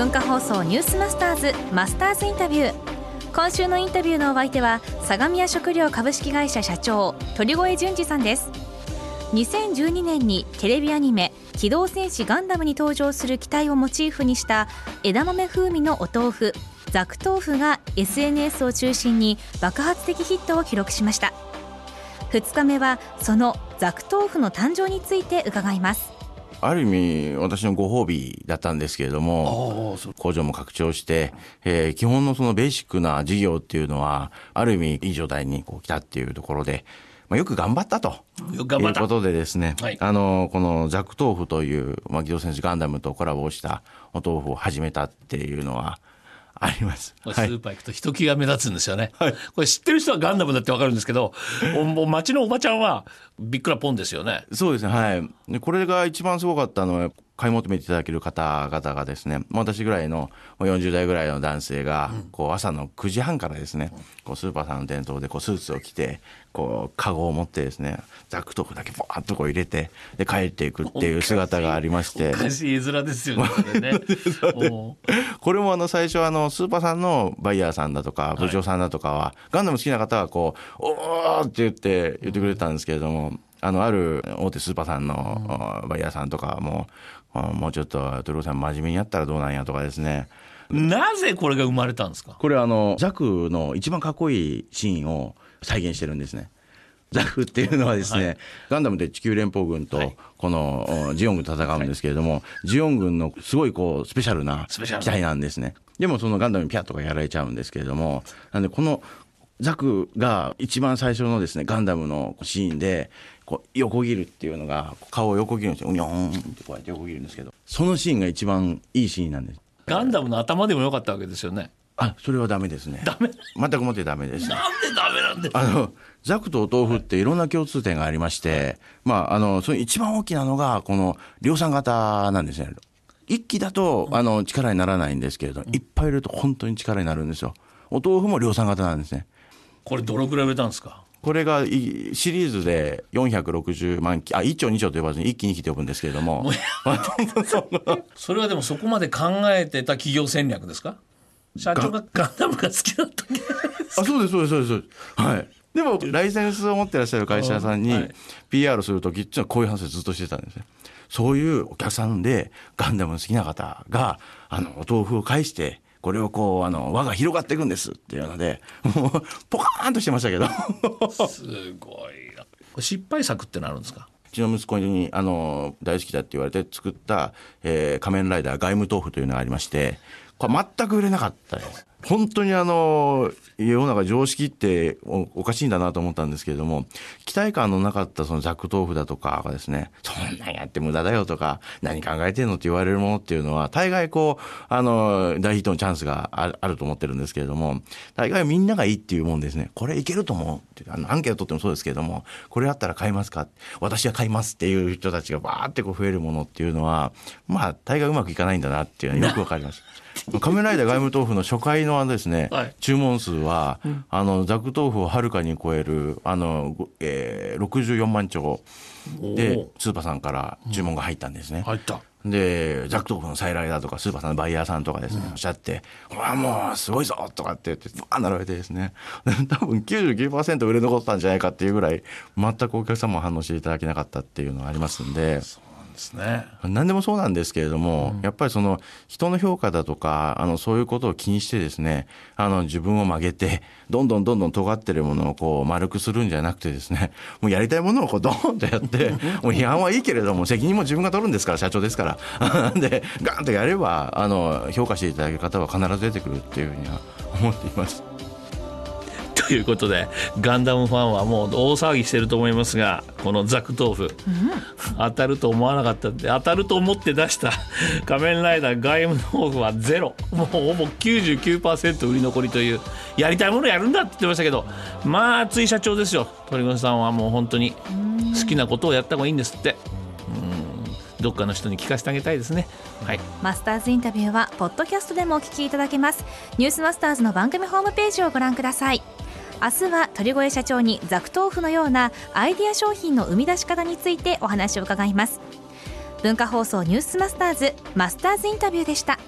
文化放送ニュースマスターズマスターズインタビュー。今週のインタビューのお相手は相模屋食料株式会社社長鳥越淳二さんです。2012年にテレビアニメ「機動戦士ガンダム」に登場する機体をモチーフにした枝豆風味のお豆腐ザク豆腐が SNS を中心に爆発的ヒットを記録しました。2日目はそのザク豆腐の誕生について伺います。ある意味私のご褒美だったんですけれども工場も拡張して、えー、基本のそのベーシックな事業っていうのはある意味いい状態にこう来たっていうところでまあ、よく頑張ったと。いうことでですね、はい、あの、このザク豆腐という、まあ、機動戦士ガンダムとコラボしたお豆腐を始めたっていうのは、あります。スーパー行くとひときが目立つんですよね。はい、これ知ってる人はガンダムだってわかるんですけど、お町のおばちゃんはびっくらポンですよね。そうですね。はい。これが一番すごかったのは、買い求めていただける方々がですね、私ぐらいの40代ぐらいの男性が、こう朝の9時半からですね、こうスーパーさんの店頭でこうスーツを着て、こう、カゴを持ってですね、ザクトフだけバーッとこう入れて、で、帰っていくっていう姿がありまして。おかしい絵面ですよね、これ もあの、最初あの、スーパーさんのバイヤーさんだとか、部長さんだとかは、はい、ガンダム好きな方はこう、おーって言って、言ってくれたんですけれども、あの、ある大手スーパーさんのバイヤーさんとかも、もうちょっと、トロさん真面目にやったらどうなんやとかですね。なぜこれが生まれたんですか？これあの、ザクの一番かっこいいシーンを再現してるんですね。ザクっていうのはですね、はい、ガンダムで地球連邦軍と、このジオン軍と戦うんですけれども、はい、ジオン軍のすごいこう、スペシャルな機体なんですね。でもそのガンダムにピャッとかやられちゃうんですけれども、なんでこのザクが一番最初のですね、ガンダムのシーンで、こう横切るっていうのが、顔を横切るんですよ。うにょーんってこうやって横切るんですけど、そのシーンが一番いいシーンなんです。ガンダムの頭でもよかったわけですよね。あ、それはダメですね。ダメ全くもってダメです。なんでダメなんであの、ザクとお豆腐っていろんな共通点がありまして、まあ、あの、その一番大きなのが、この量産型なんですね。一機だと、あの、力にならないんですけれど、いっぱいいると本当に力になるんですよ。お豆腐も量産型なんですね。これどのくらい売れたんですか？これがシリーズで460万機、あ、1兆2兆と呼ばずに一気に来て呼ぶんですけれども。も それはでもそこまで考えてた企業戦略ですか？社長がガンダムが好きだったあ、そうです、そうです、そうです。はい。でも、ライセンスを持ってらっしゃる会社さんに PR するときっていうのはこういう話をずっとしてたんですね。そういうお客さんでガンダム好きな方が、あの、お豆腐を返して、これをこう、あの、輪が広がっていくんですっていうので、もう、ポカーンとしてましたけど。すごいな。失敗作ってなるんですか？うちの息子に、あの、大好きだって言われて作った、えー、仮面ライダー外務豆腐というのがありまして、これ全く売れなかったです。本当にあの、世の中常識っておかしいんだなと思ったんですけれども、期待感のなかったそのザク豆腐だとかがですね、そんなんやって無駄だよとか、何考えてんのって言われるものっていうのは、大概こう、あの、大ヒットのチャンスがあると思ってるんですけれども、大概みんながいいっていうもんですね、これいけると思うって、あの、アンケート取ってもそうですけれども、これあったら買いますか？私は買いますっていう人たちがバーってこう増えるものっていうのは、まあ、大概うまくいかないんだなっていうのはよくわかります。仮面ライダー外務豆腐の初回のですね、はい、注文数は、うん、あの、ザク豆腐をはるかに超える、あの、えー、64万丁。で、スーパーさんから注文が入ったんですね。入った。で、ザク豆腐の再来だとか、スーパーさんのバイヤーさんとかですね、うん、おっしゃって、わあ、もう、すごいぞとかって言って、バーン並べてですね、多分99%売れ残ったんじゃないかっていうぐらい、全くお客様も反応していただけなかったっていうのがありますんで、ですね。何でもそうなんですけれども、うん、やっぱりその人の評価だとか、あの、そういうことを気にしてですね、あの、自分を曲げて、どんどんどんどん尖ってるものをこう丸くするんじゃなくてですね、もうやりたいものをこうドーンとやって、もう批判はいいけれども、責任も自分が取るんですから、社長ですから。で、ガンとやれば、あの、評価していただける方は必ず出てくるっていうふうには思っています。ということでガンダムファンはもう大騒ぎしてると思いますがこのザク豆腐、うん、当たると思わなかったって当たると思って出した 仮面ライダー外務豆腐はゼロもうほぼ99%売り残りというやりたいものやるんだって言ってましたけどまあ熱い社長ですよ鳥越さんはもう本当に好きなことをやった方がいいんですって。どっかの人に聞かせてあげたいですね。はい。マスターズインタビューはポッドキャストでもお聞きいただけます。ニュースマスターズの番組ホームページをご覧ください。明日は鳥越社長にザクトーフのようなアイディア商品の生み出し方についてお話を伺います。文化放送ニュースマスターズマスターズインタビューでした。